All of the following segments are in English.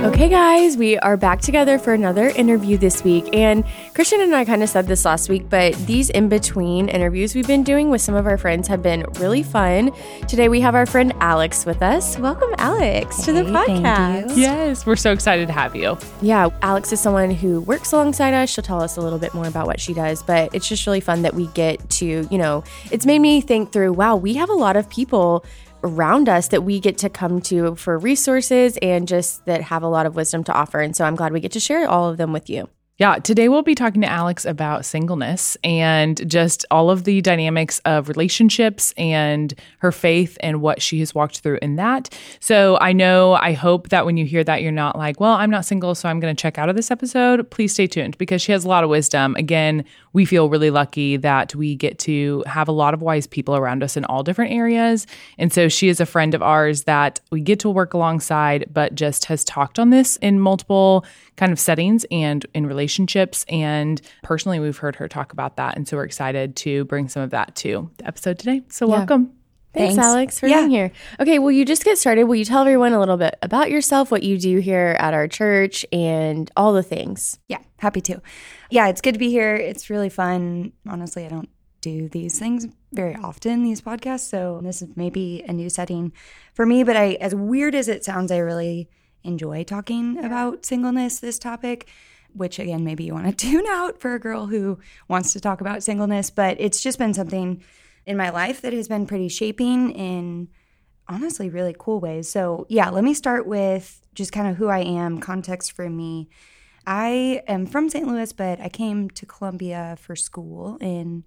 Okay, guys, we are back together for another interview this week. And Christian and I kind of said this last week, but these in between interviews we've been doing with some of our friends have been really fun. Today we have our friend Alex with us. Welcome, Alex, to the podcast. Yes, we're so excited to have you. Yeah, Alex is someone who works alongside us. She'll tell us a little bit more about what she does, but it's just really fun that we get to, you know, it's made me think through wow, we have a lot of people around us that we get to come to for resources and just that have a lot of wisdom to offer. And so I'm glad we get to share all of them with you. Yeah, today we'll be talking to Alex about singleness and just all of the dynamics of relationships and her faith and what she has walked through in that. So I know, I hope that when you hear that, you're not like, well, I'm not single, so I'm going to check out of this episode. Please stay tuned because she has a lot of wisdom. Again, we feel really lucky that we get to have a lot of wise people around us in all different areas. And so she is a friend of ours that we get to work alongside, but just has talked on this in multiple kind of settings and in relationships. And personally, we've heard her talk about that. And so we're excited to bring some of that to the episode today. So yeah. welcome. Thanks, Thanks, Alex, for yeah. being here. Okay, will you just get started? Will you tell everyone a little bit about yourself, what you do here at our church, and all the things? Yeah, happy to. Yeah, it's good to be here. It's really fun. Honestly, I don't do these things very often, these podcasts. So this is maybe a new setting for me. But I, as weird as it sounds, I really enjoy talking yeah. about singleness, this topic, which again, maybe you want to tune out for a girl who wants to talk about singleness, but it's just been something in my life that has been pretty shaping in honestly really cool ways. So, yeah, let me start with just kind of who I am, context for me. I am from St. Louis, but I came to Columbia for school in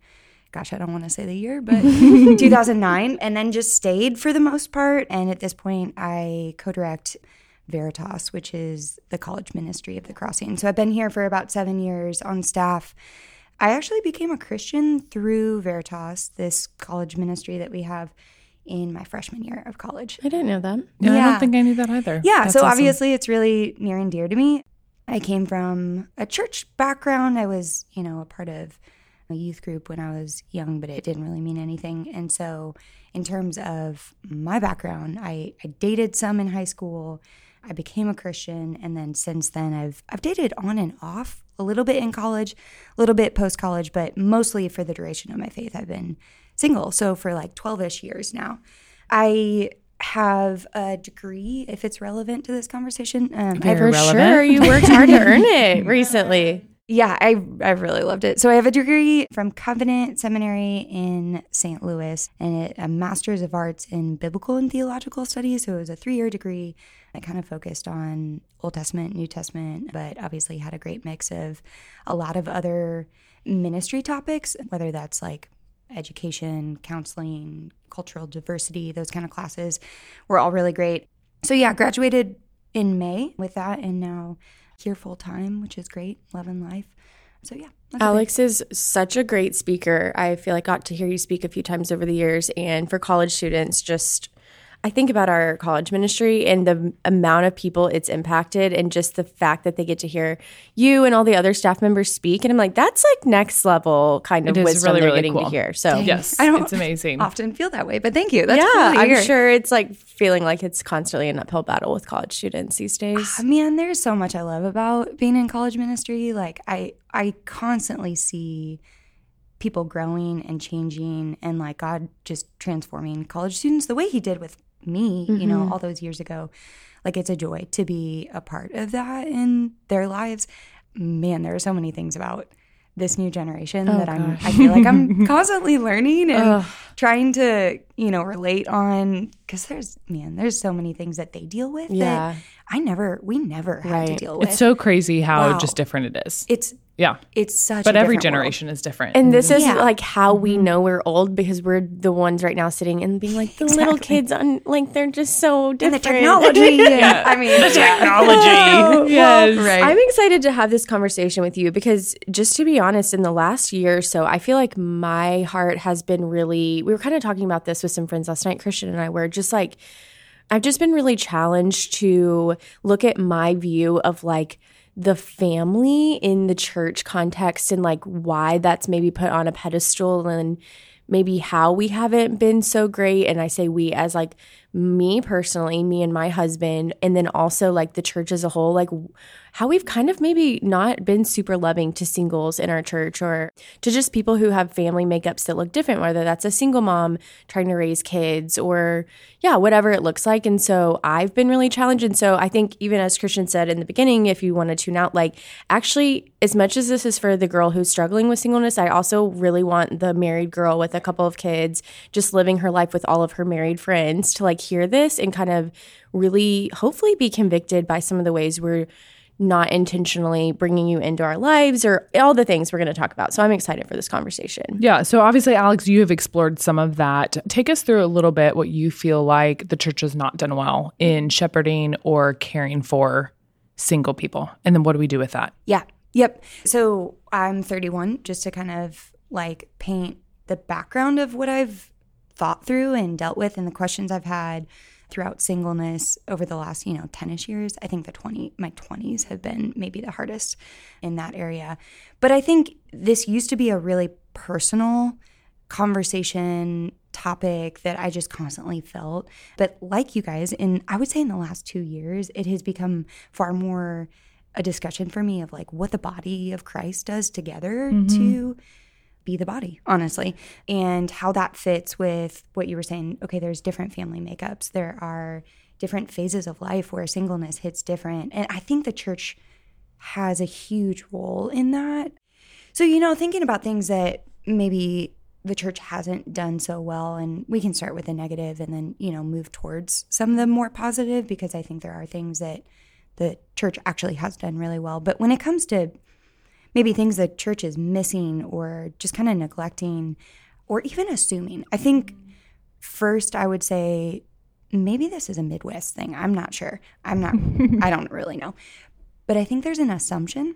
gosh, I don't want to say the year, but 2009, and then just stayed for the most part. And at this point, I co direct Veritas, which is the college ministry of the crossing. So I've been here for about seven years on staff. I actually became a Christian through Veritas, this college ministry that we have in my freshman year of college. I didn't know that. Yeah, yeah. I don't think I knew that either. Yeah, That's so awesome. obviously it's really near and dear to me. I came from a church background. I was, you know, a part of a youth group when I was young, but it didn't really mean anything. And so, in terms of my background, I, I dated some in high school I became a Christian, and then since then I've I've dated on and off a little bit in college, a little bit post college, but mostly for the duration of my faith I've been single. So for like twelve ish years now, I have a degree if it's relevant to this conversation. Um, for relevant. sure, you worked hard to earn it recently. Yeah, I I really loved it. So I have a degree from Covenant Seminary in St. Louis and a master's of arts in biblical and theological studies. So it was a three year degree that kind of focused on Old Testament, New Testament, but obviously had a great mix of a lot of other ministry topics, whether that's like education, counseling, cultural diversity, those kind of classes were all really great. So yeah, graduated in May with that and now here full time, which is great. Love and life. So yeah. Alex is such a great speaker. I feel like I got to hear you speak a few times over the years and for college students just I think about our college ministry and the amount of people it's impacted, and just the fact that they get to hear you and all the other staff members speak. And I'm like, that's like next level kind of wisdom really, they're really getting cool. to hear. So, yes, I don't it's amazing. Often feel that way, but thank you. That's yeah, I'm sure it's like feeling like it's constantly an uphill battle with college students these days. Uh, man, there's so much I love about being in college ministry. Like, I I constantly see people growing and changing and like God just transforming college students the way he did with me, mm-hmm. you know, mm-hmm. all those years ago. Like it's a joy to be a part of that in their lives. Man, there are so many things about this new generation oh, that I'm gosh. I feel like I'm constantly learning and trying to, you know, relate on cuz there's man, there's so many things that they deal with yeah. that I never we never had right. to deal with. It's so crazy how wow. just different it is. It's Yeah. It's such But a every different world. generation is different. And this mm-hmm. is Yeah. like how we mm-hmm. know we're old because we're the ones right now sitting and being like the little kids on like they're just so and different. the technology. and- I mean, the technology. yes. Right. I'm excited to have this conversation with you because just to be honest, in the last year or so, I feel like my heart has been really we were kind of talking about this with some friends last night, Christian and I were just like I've just been really challenged to look at my view of like the family in the church context and like why that's maybe put on a pedestal and maybe how we haven't been so great. And I say we as like me personally, me and my husband, and then also like the church as a whole, like how we've kind of maybe not been super loving to singles in our church or to just people who have family makeups that look different, whether that's a single mom trying to raise kids or, yeah, whatever it looks like. And so I've been really challenged. And so I think, even as Christian said in the beginning, if you want to tune out, like actually, as much as this is for the girl who's struggling with singleness, I also really want the married girl with a couple of kids just living her life with all of her married friends to like hear this and kind of really hopefully be convicted by some of the ways we're not intentionally bringing you into our lives or all the things we're going to talk about. So I'm excited for this conversation. Yeah. So obviously, Alex, you have explored some of that. Take us through a little bit what you feel like the church has not done well in shepherding or caring for single people. And then what do we do with that? Yeah. Yep. So I'm 31, just to kind of like paint the background of what I've thought through and dealt with and the questions I've had throughout singleness over the last, you know, 10ish years. I think the 20 my 20s have been maybe the hardest in that area. But I think this used to be a really personal conversation topic that I just constantly felt. But like you guys, in I would say in the last 2 years, it has become far more a discussion for me of like what the body of Christ does together mm-hmm. to be the body, honestly, and how that fits with what you were saying. Okay, there's different family makeups, there are different phases of life where singleness hits different. And I think the church has a huge role in that. So, you know, thinking about things that maybe the church hasn't done so well, and we can start with the negative and then, you know, move towards some of the more positive because I think there are things that the church actually has done really well. But when it comes to maybe things the church is missing or just kind of neglecting or even assuming, I think first I would say maybe this is a Midwest thing. I'm not sure. I'm not, I don't really know. But I think there's an assumption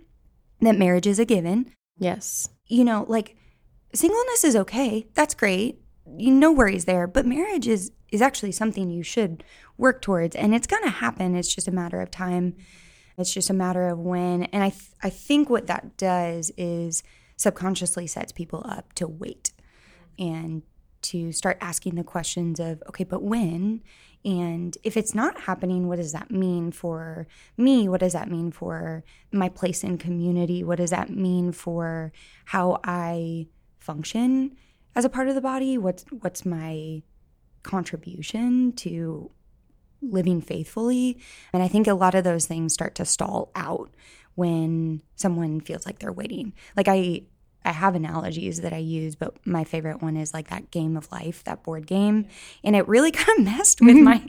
that marriage is a given. Yes. You know, like singleness is okay. That's great. You no worries there. But marriage is is actually something you should work towards, and it's gonna happen. It's just a matter of time. It's just a matter of when. And I th- I think what that does is subconsciously sets people up to wait and to start asking the questions of okay, but when? And if it's not happening, what does that mean for me? What does that mean for my place in community? What does that mean for how I function as a part of the body? What's what's my contribution to living faithfully? And I think a lot of those things start to stall out when someone feels like they're waiting. Like I I have analogies that I use, but my favorite one is like that game of life, that board game. And it really kind of messed with mm-hmm. my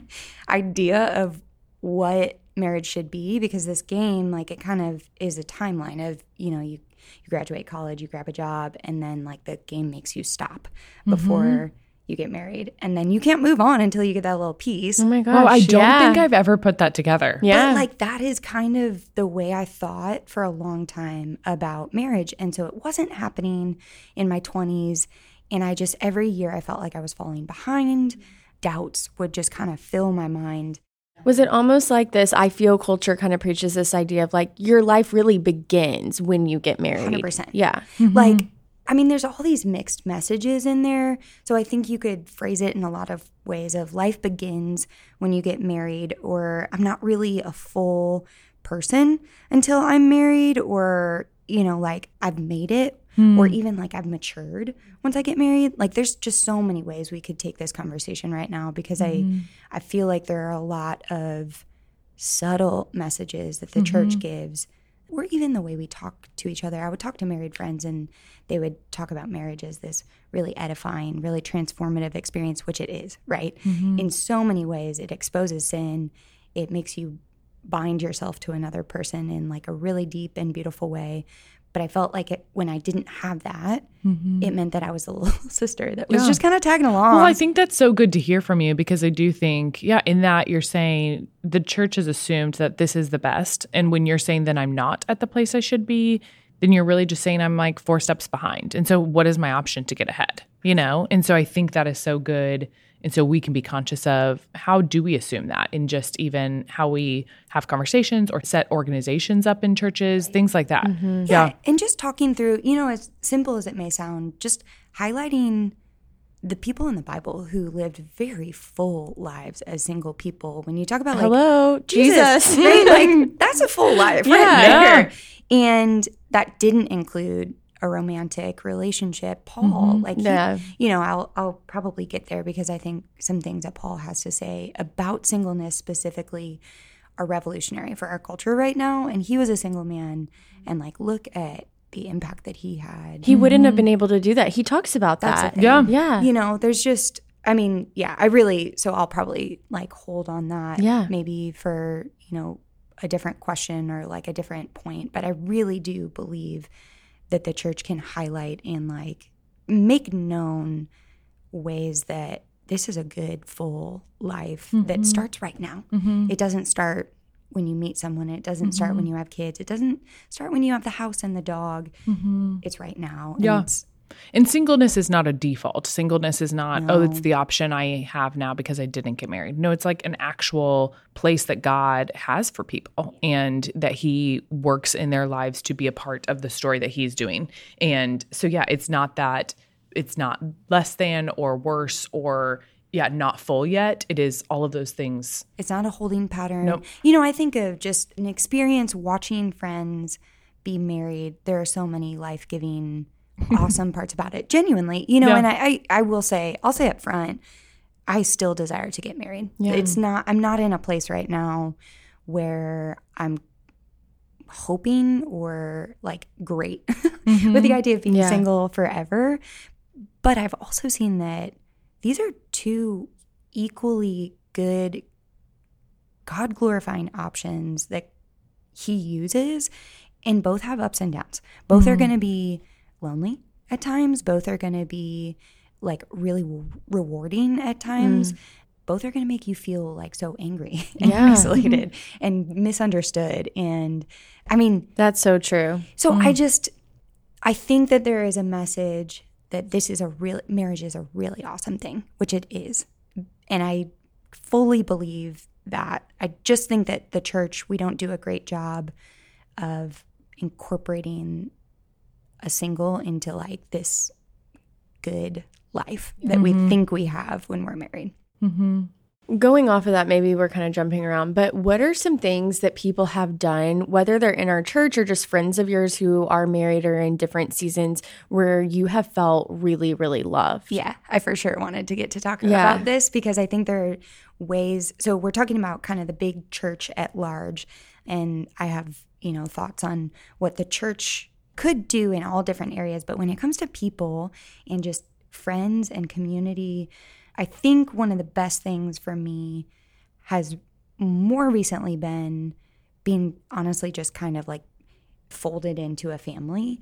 idea of what marriage should be because this game, like, it kind of is a timeline of, you know, you, you graduate college, you grab a job, and then like the game makes you stop before mm-hmm. You get married. And then you can't move on until you get that little piece. Oh my gosh. Oh, I don't yeah. think I've ever put that together. Yeah. But like that is kind of the way I thought for a long time about marriage. And so it wasn't happening in my 20s. And I just, every year, I felt like I was falling behind. Doubts would just kind of fill my mind. Was it almost like this? I feel culture kind of preaches this idea of like your life really begins when you get married. 100%. Yeah. Like, I mean, there's all these mixed messages in there. So I think you could phrase it in a lot of ways of life begins when you get married, or I'm not really a full person until I'm married, or, you know, like I've made it, or hmm. even like I've matured once I get married. Like there's just so many ways we could take this conversation right now because I hmm. I feel like there are a lot of subtle messages that the church mm-hmm. gives or even the way we talk to each other. I would talk to married friends and they would talk about marriage as this really edifying, really transformative experience, which it is, right? Mm-hmm. In so many ways, it exposes sin, it makes you bind yourself to another person in like a really deep and beautiful way. But I felt like it, when I didn't have that, mm-hmm. it meant that I was a little sister that was just kind of tagging along. Well, I think that's so good to hear from you because I do think, yeah, in that you're saying the church has assumed that this is the best. And when you're saying that I'm not at the place I should be, then you're really just saying I'm like four steps behind. And so, what is my option to get ahead? You know? And so, I think that is so good. And so, we can be conscious of how do we assume that in just even how we have conversations or set organizations up in churches, things like that. Mm-hmm. yeah. And just talking through, you know, as simple as it may sound, just highlighting the people in the Bible who lived very full lives as single people. When you talk about like Hello, Jesus. right? Like that's a full life right Yeah. there. And that didn't include a romantic relationship. Paul, mm-hmm. like he- Yeah. you know, I'll I'll probably get there because I think some things that Paul has to say about singleness specifically are revolutionary for our culture right now. And he was a single man and like look at the impact that he had. He wouldn't have mm-hmm. been able to do that. He talks about That's that. thing. Yeah. Yeah. you know, there's just I mean, yeah, I really so I'll probably like hold on that Yeah. maybe for, you know, a different question or like a different point, but I really do believe that the church can highlight and like make known ways that this is a good full life that mm-hmm. starts right now. Mm-hmm. It doesn't start when you meet someone. It doesn't start when mm-hmm. you have kids. It doesn't start when you have the house and the dog. It's right now. Yeah. it's- And singleness is not a default. Singleness is not, oh, it's the option I have now because I didn't get married. No, it's like an actual place that God has for people and that He works in their lives to be a part of the story that He's doing. And so, yeah, it's not that it's not less than or worse or, yeah, not full yet. It is all of those things. It's not a holding pattern. Nope. You know, I think of just an experience watching friends be married. There are so many life giving, awesome parts about it. Genuinely, you know, Yeah. and I, I, I will say, I'll say up front, I still desire to get married. Yeah. It's not, I'm not in a place right now where I'm hoping or like great with the mm-hmm. idea of being Yeah. single forever. But I've also seen that these are two equally good, God glorifying options that He uses, and both have ups and downs. Both are mm-hmm. going to be lonely at times, both are going to be like really w- rewarding at times. Mm. Both are going to make you feel like so angry and Yeah. isolated mm-hmm. and misunderstood. And I mean, That's so true. so I mm. just I think that there is a message that this is a real marriage is a really awesome thing, which it is. And I fully believe that. I just think that the church we don't do a great job of incorporating a single into like this good life that we mm-hmm. think we have when we're married. Mm-hmm. Going off of that, maybe we're kind of jumping around, but what are some things that people have done, whether they're in our church or just friends of yours who are married or in different seasons, where you have felt really, really loved? Yeah, I for sure wanted to get to talk Yeah. about this because I think there are ways. So we're talking about kind of the big church at large, and I have you know thoughts on what the church could do in all different areas. But when it comes to people and just friends and community, I think one of the best things for me has more recently been being honestly just kind of like folded into a family.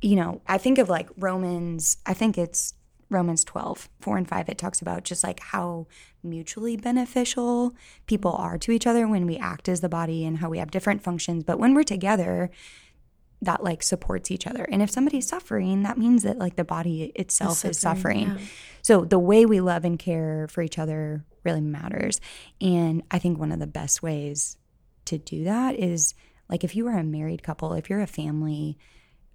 You know, I think of like Romans, I think it's Romans 12, 4 and 5. It talks about just like how mutually beneficial people are to each other when we act as the body and how we have different functions. But when we're together, that like supports each other. And if somebody's suffering, that means that like the body itself is suffering. So the way we love and care for each other really matters. And I think one of the best ways to do that is like if you are a married couple, if you're a family,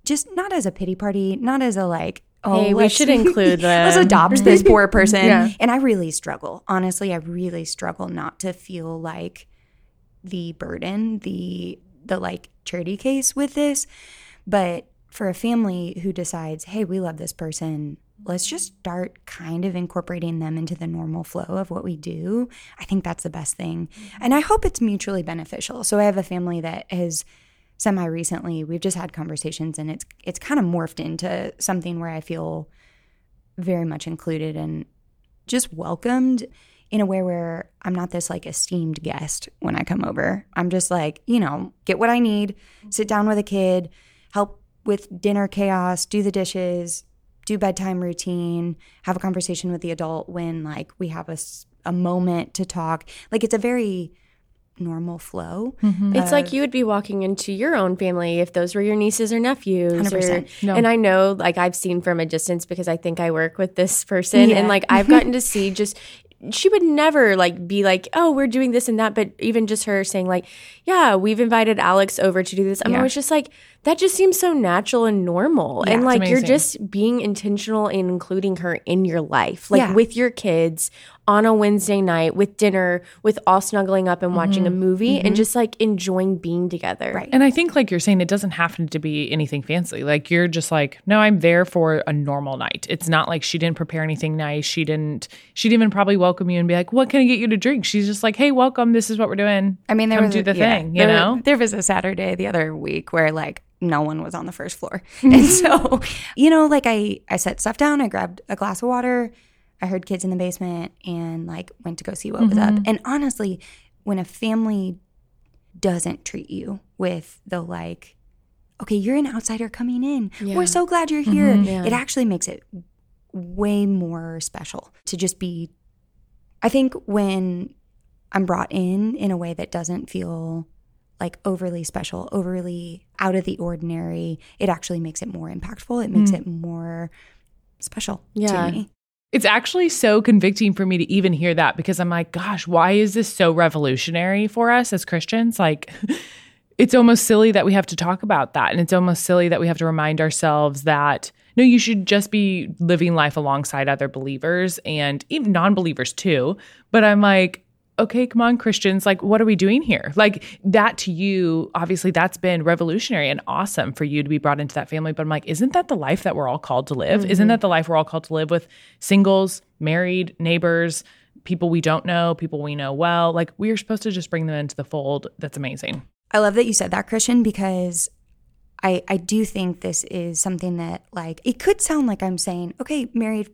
just not as a pity party, not as a like, oh, Hey, we should include let's adopt this poor person. Yeah. And I really struggle. Honestly, I really struggle not to feel like the burden, the the like charity case with this. But for a family who decides, hey, we love this person, let's just start kind of incorporating them into the normal flow of what we do. I think that's the best thing. And I hope it's mutually beneficial. So I have a family that has semi recently, we've just had conversations and it's it's kind of morphed into something where I feel very much included and just welcomed in a way where I'm not this like esteemed guest when I come over. I'm just like, you know, get what I need, sit down with a kid, help with dinner chaos, do the dishes, do bedtime routine, have a conversation with the adult when like we have a, a moment to talk. Like it's a very normal flow. Mm-hmm. It's like you would be walking into your own family if those were your nieces or nephews. or- 100%. And I know, like, I've seen from a distance because I think I work with this person. Yeah. And, like, I've gotten to see just, she would never, like, be like, oh, we're doing this and that. But even just her saying, like, yeah, we've invited Alex over to do this. I'm Yeah. always just like, that just seems so natural and normal. and, like, you're just being intentional in including her in your life, like, Yeah. with your kids on a Wednesday night with dinner, with all snuggling up and watching a mm-hmm. movie and mm-hmm. just like enjoying being together. Right. And I think, like you're saying, it doesn't have to be anything fancy. Like you're just like, no, I'm there for a normal night. It's not like she didn't prepare anything nice. She didn't. She didn't even probably welcome you and be like, "What can I get you to drink?" She's just like, "Hey, welcome. This is what we're doing. I mean, there Come was do a- the yeah, thing." You there- know. there was a Saturday the other week where like no one was on the first floor, and so you know, like I I set stuff down, I grabbed a glass of water, I heard kids in the basement, and like went to go see what was Mm-hmm. up. And honestly, when a family doesn't treat you with the like. Okay, you're an outsider coming in. Yeah. We're so glad you're here. Yeah. It actually makes it way more special to just be I think when I'm brought in in a way that doesn't feel like overly special, overly out of the ordinary, it actually makes it more impactful. It makes it more special Yeah. to me. It's actually so convicting for me to even hear that because I'm like, gosh, why is this so revolutionary for us as Christians? Like, it's almost silly that we have to talk about that. And it's almost silly that we have to remind ourselves that no, you should just be living life alongside other believers and even non believers too. But I'm like, okay, come on, Christians, like, what are we doing here? Like, that to you, obviously, that's been revolutionary and awesome for you to be brought into that family. But I'm like, isn't that the life that we're all called to live? Isn't mm-hmm. that the life we're all called to live with singles, married, neighbors, people we don't know, people we know well? Like, we are supposed to just bring them into the fold. That's amazing. I love that you said that, Christian, because I I do think this is something that like it could sound like I'm saying, okay, married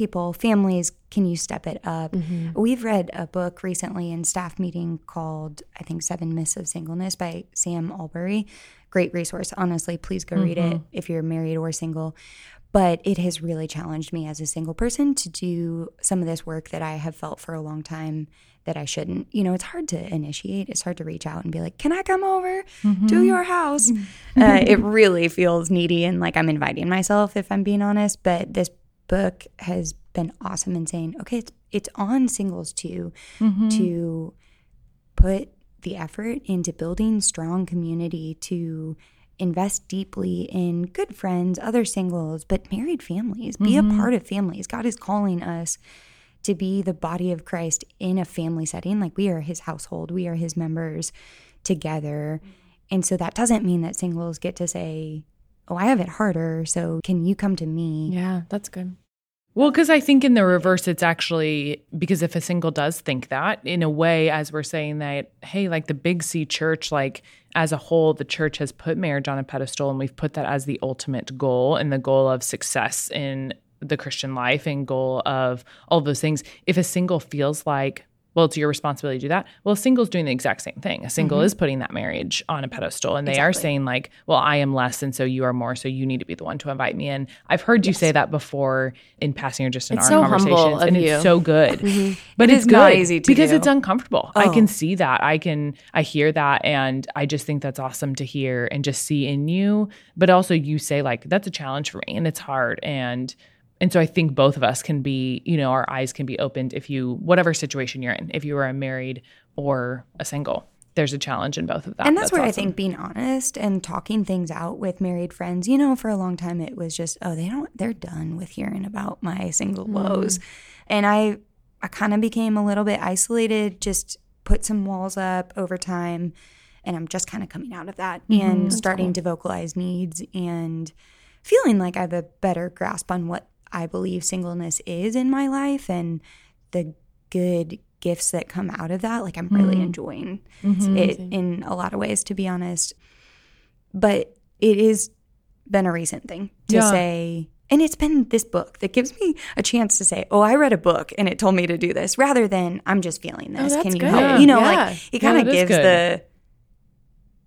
people, families, can you step it up? Mm-hmm. We've read a book recently in staff meeting called I think Seven Myths of Singleness by Sam Allberry. Great resource, honestly. Please go read it mm-hmm. if you're married or single. But it has really challenged me as a single person to do some of this work that I have felt for a long time that I shouldn't. You know, it's hard to initiate. It's hard to reach out and be like, "Can I come over to mm-hmm. your house?" uh, it really feels needy and like I'm inviting myself, if I'm being honest. But this book has been awesome in saying, "Okay, it's it's on singles too mm-hmm. to put the effort into building strong community to." Invest deeply in good friends, other singles, but married families. Be a mm-hmm. part of families. God is calling us to be the body of Christ in a family setting. Like we are his household, we are his members together. And so that doesn't mean that singles get to say, Oh, I have it harder. So can you come to me? Yeah, that's good. Well, because I think in the reverse, it's actually because if a single does think that, in a way, as we're saying that, hey, like the Big C church, like as a whole, the church has put marriage on a pedestal and we've put that as the ultimate goal and the goal of success in the Christian life and goal of all those things. If a single feels like, well, it's your responsibility to do that. Well, a single's doing the exact same thing. A single mm-hmm. is putting that marriage on a pedestal and they are saying, like, well, I am less and so you are more, so you need to be the one to invite me in. I've heard you say that before in passing or just in It's our so humble conversations. and you. it's so good. Mm-hmm. But It it's not easy to because do. it's uncomfortable. I can oh. see that. I can I hear that and I just think that's awesome to hear and just see in you. But also you say like that's a challenge for me and it's hard and and so I think both of us can be, you know, our eyes can be opened if you whatever situation you're in, if you are a married or a single. There's a challenge in both of that. And that's, where I think being honest and talking things out with married friends, you know, for a long time it was just, oh, they don't, they're done with hearing about my single mm. woes. And I, I kind of became a little bit isolated, just put some walls up over time. And I'm just kind of coming out of that mm-hmm. and starting to vocalize needs and feeling like I have a better grasp on what I believe singleness is in my life and the good gifts that come out of that. Like I'm really enjoying it in a lot of ways, to be honest. But it is been a recent thing to Yeah. say, and it's been this book that gives me a chance to say, "Oh, I read a book and it told me to do this," rather than I'm just feeling this. Oh, Can you good. help? Yeah. You know, Yeah. like it kind of gives the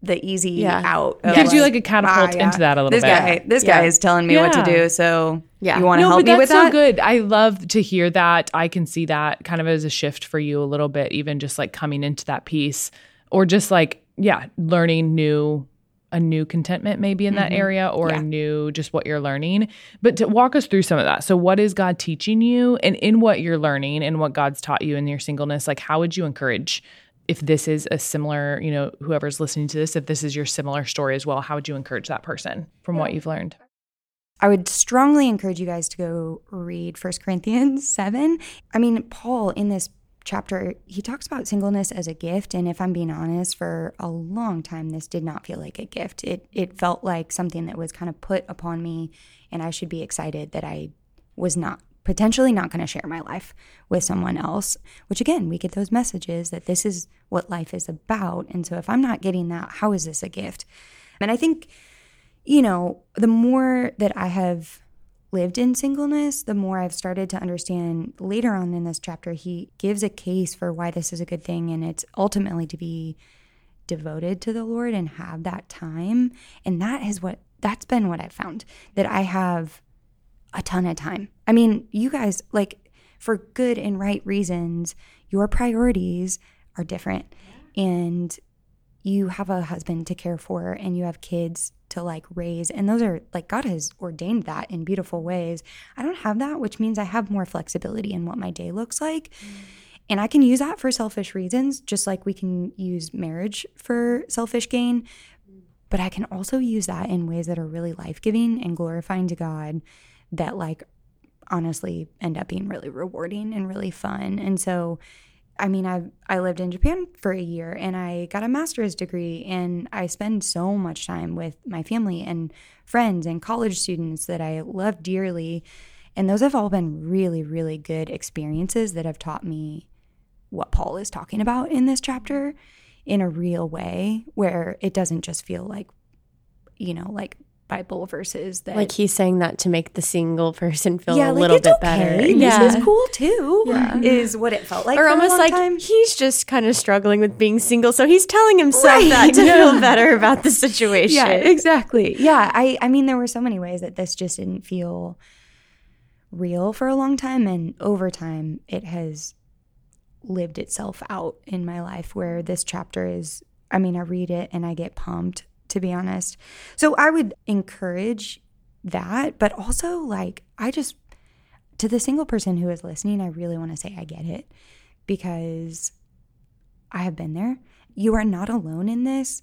the easy Yeah. out. of, Gives you, like, a catapult into that a little bit. this bit. Guy, this guy is telling me what to do. So Yeah. you want to no, help me that's with so that? good. I love to hear that. I can see that kind of as a shift for you a little bit, even just like coming into that piece, or just like yeah, learning new a new contentment maybe in that area or Mm-hmm. Yeah. a new just what you're learning but to walk us through some of that so what is god teaching you and in what you're learning and what god's taught you in your singleness like how would you encourage if this is a similar you know whoever's listening to this if this is your similar story as well how would you encourage that person from what you've learned I would strongly encourage you guys to go read 1 Corinthians 7. I mean, Paul in this chapter, he talks about singleness as a gift. And if I'm being honest, for a long time, this did not feel like a gift. It, it felt like something that was kind of put upon me, and I should be excited that I was not potentially not going to share my life with someone else which again we get those messages that this is what life is about and so if i'm not getting that how is this a gift and i think you know, the more that I have lived in singleness, the more I've started to understand later on in this chapter, he gives a case for why this is a good thing. And it's ultimately to be devoted to the Lord and have that time. And that is what, that's been what I've found that I have a ton of time. I mean, you guys, like, for good and right reasons, your priorities are different. And you have a husband to care for and you have kids to like raise and those are like God has ordained that in beautiful ways. I don't have that, which means I have more flexibility in what my day looks like. Mm. And I can use that for selfish reasons, just like we can use marriage for selfish gain. Mm. But I can also use that in ways that are really life giving and glorifying to God that, like, honestly end up being really rewarding and really fun. And so, I mean, I I lived in Japan for a year and I got a master's degree and I spend so much time with my family and friends and college students that I love dearly. And those have all been really, really good experiences that have taught me what Paul is talking about in this chapter in a real way where it doesn't just feel like, you know, like Bible verses that Like he's saying that to make the single person feel yeah, a like little bit okay. better. Yeah, this is cool too. Yeah. Is what it felt like. or for a almost long like time. he's just kind of struggling with being single, so he's telling himself Right. that to feel better about the situation. Yeah, exactly. Yeah, I I mean there were so many ways that this just didn't feel real for a long time and over time it has lived itself out in my life where this chapter is I mean I read it and I get pumped to be honest. So I would encourage that, but also like I just to the single person who is listening, I really want to say I get it because I have been there. You are not alone in this.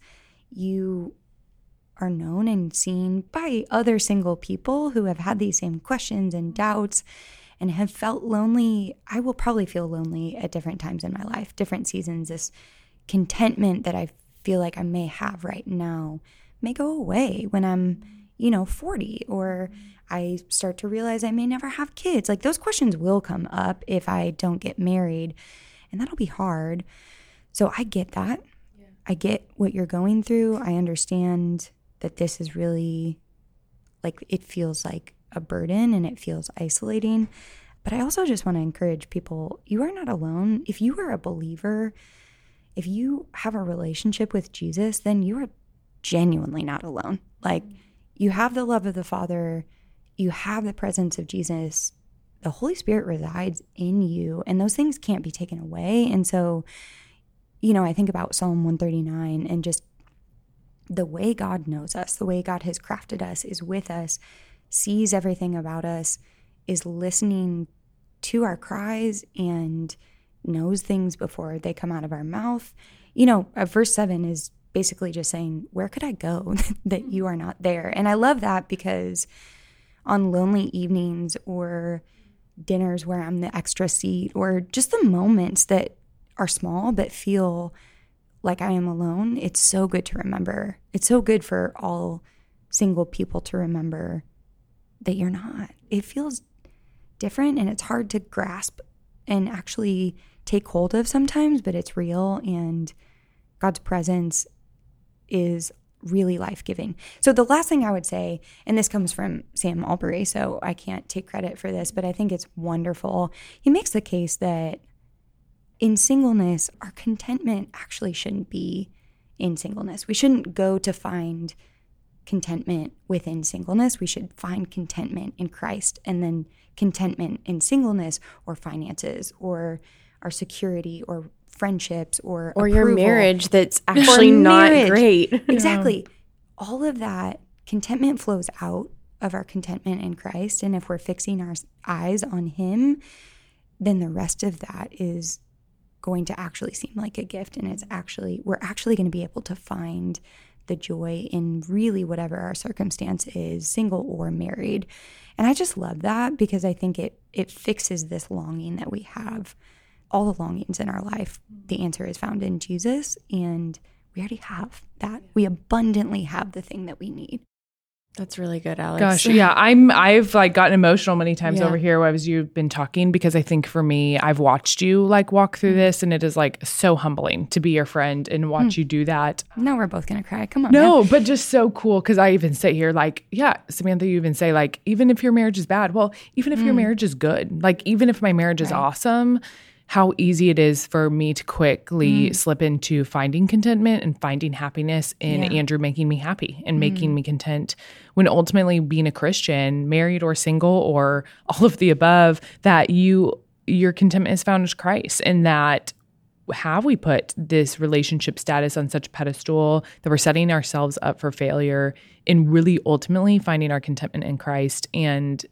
You are known and seen by other single people who have had these same questions and doubts and have felt lonely. I will probably feel lonely at different times in my life, different seasons. This contentment that I feel like I may have right now may go away when I'm, you know, 40 or I start to realize I may never have kids. Like those questions will come up if I don't get married, and that'll be hard. So I get that. I get what you're going through. I understand that this is really like it feels like a burden and it feels isolating. But I also just want to encourage people you are not alone. If you are a believer, if you have a relationship with Jesus, then you are genuinely not alone. Like you have the love of the Father, you have the presence of Jesus. The Holy Spirit resides in you, and those things can't be taken away. And so, you know, I think about Psalm 139 and just the way God knows us, the way God has crafted us, is with us, sees everything about us, is listening to our cries, and knows things before they come out of our mouth. You know, uh, verse 7 is basically just saying, Where could I go that you are not there? And I love that because on lonely evenings or dinners where I'm the extra seat, or just the moments that are small but feel like I am alone, it's so good to remember. It's so good for all single people to remember that you're not. It feels different and it's hard to grasp and actually take hold of sometimes, but it's real and God's presence is really life giving. So, the last thing I would say, and this comes from Sam Allberry, so I can't take credit for this, but I think it's wonderful. He makes the case that in singleness, our contentment actually shouldn't be in singleness. We shouldn't go to find contentment within singleness. We should find contentment in Christ and then contentment in singleness or finances or our security or friendships or or your marriage that's actually not marriage. great. Exactly. All of that contentment flows out of our contentment in Christ. And if we're fixing our eyes on Him, then the rest of that is going to actually seem like a gift. And it's actually, we're actually going to be able to find the joy in really whatever our circumstance is, single or married. And I just love that because I think it it fixes this longing that we have. All the longings in our life, the answer is found in Jesus and we already have that. We abundantly have the thing that we need. That's really good, Alex. Gosh, yeah, I'm. I've like gotten emotional many times Yeah. over here as you've been talking because I think for me, I've watched you like walk through mm-hmm. this, and it is like so humbling to be your friend and watch mm. you do that. Now we're both gonna cry. Come on. man. No, but just so cool because I even sit here like, yeah, Samantha, you even say like, even if your marriage is bad, well, even if your mm. marriage is good, like even if my marriage is awesome, how easy it is for me to quickly mm. slip into finding contentment and finding happiness in Yeah. Andrew making me happy and mm. making me content. When ultimately being a Christian, married or single or all of the above, that you your contentment is found in Christ and that have we put this relationship status on such a pedestal that we're setting ourselves up for failure in really ultimately finding our contentment in Christ and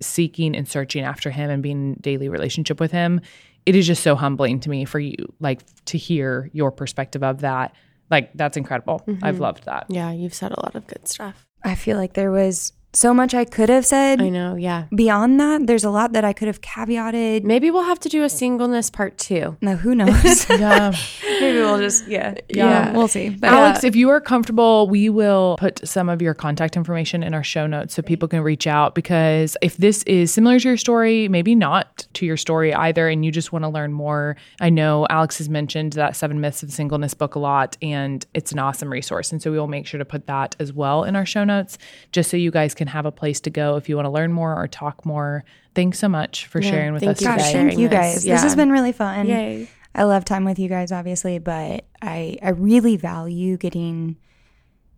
seeking and searching after him and being in daily relationship with him it is just so humbling to me for you like to hear your perspective of that. Like that's incredible. I've mm-hmm. loved that. Yeah, you've said a lot of good stuff. I feel like there was so much I could have said. I know, yeah. Beyond that, there's a lot that I could have caveated. Maybe we'll have to do a singleness part two. No, who knows? yeah Maybe we'll just yeah, Yeah. we'll see. But Alex, uh, if you are comfortable, we will put some of your contact information in our show notes so people can reach out. Because if this is similar to your story, maybe not to your story either, and you just want to learn more, I know Alex has mentioned that Seven Myths of Singleness book a lot, and it's an awesome resource. And so we will make sure to put that as well in our show notes, just so you guys can have a place to go if you want to learn more or talk more. Thanks so much for sharing with thank us you for gosh, today. thank you this. guys. Yeah. This has been really fun. Yay. I love time with you guys, obviously, but I I really value getting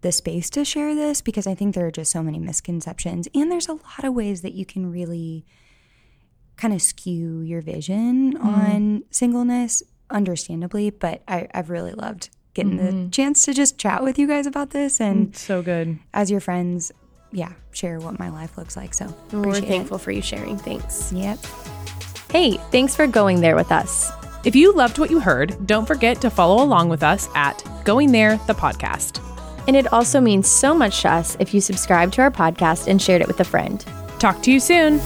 the space to share this because I think there are just so many misconceptions, and there's a lot of ways that you can really kind of skew your vision mm-hmm. on singleness, understandably. But I, I've really loved getting the mm-hmm. chance to just chat with you guys about this, and So good. as your friends, yeah, share what my life looks like. So We're appreciate thankful for you sharing. Thanks. Yep. Hey, thanks for going there with us. If you loved what you heard, don't forget to follow along with us at Going There, the podcast. And it also means so much to us if you subscribe to our podcast and shared it with a friend. Talk to you soon.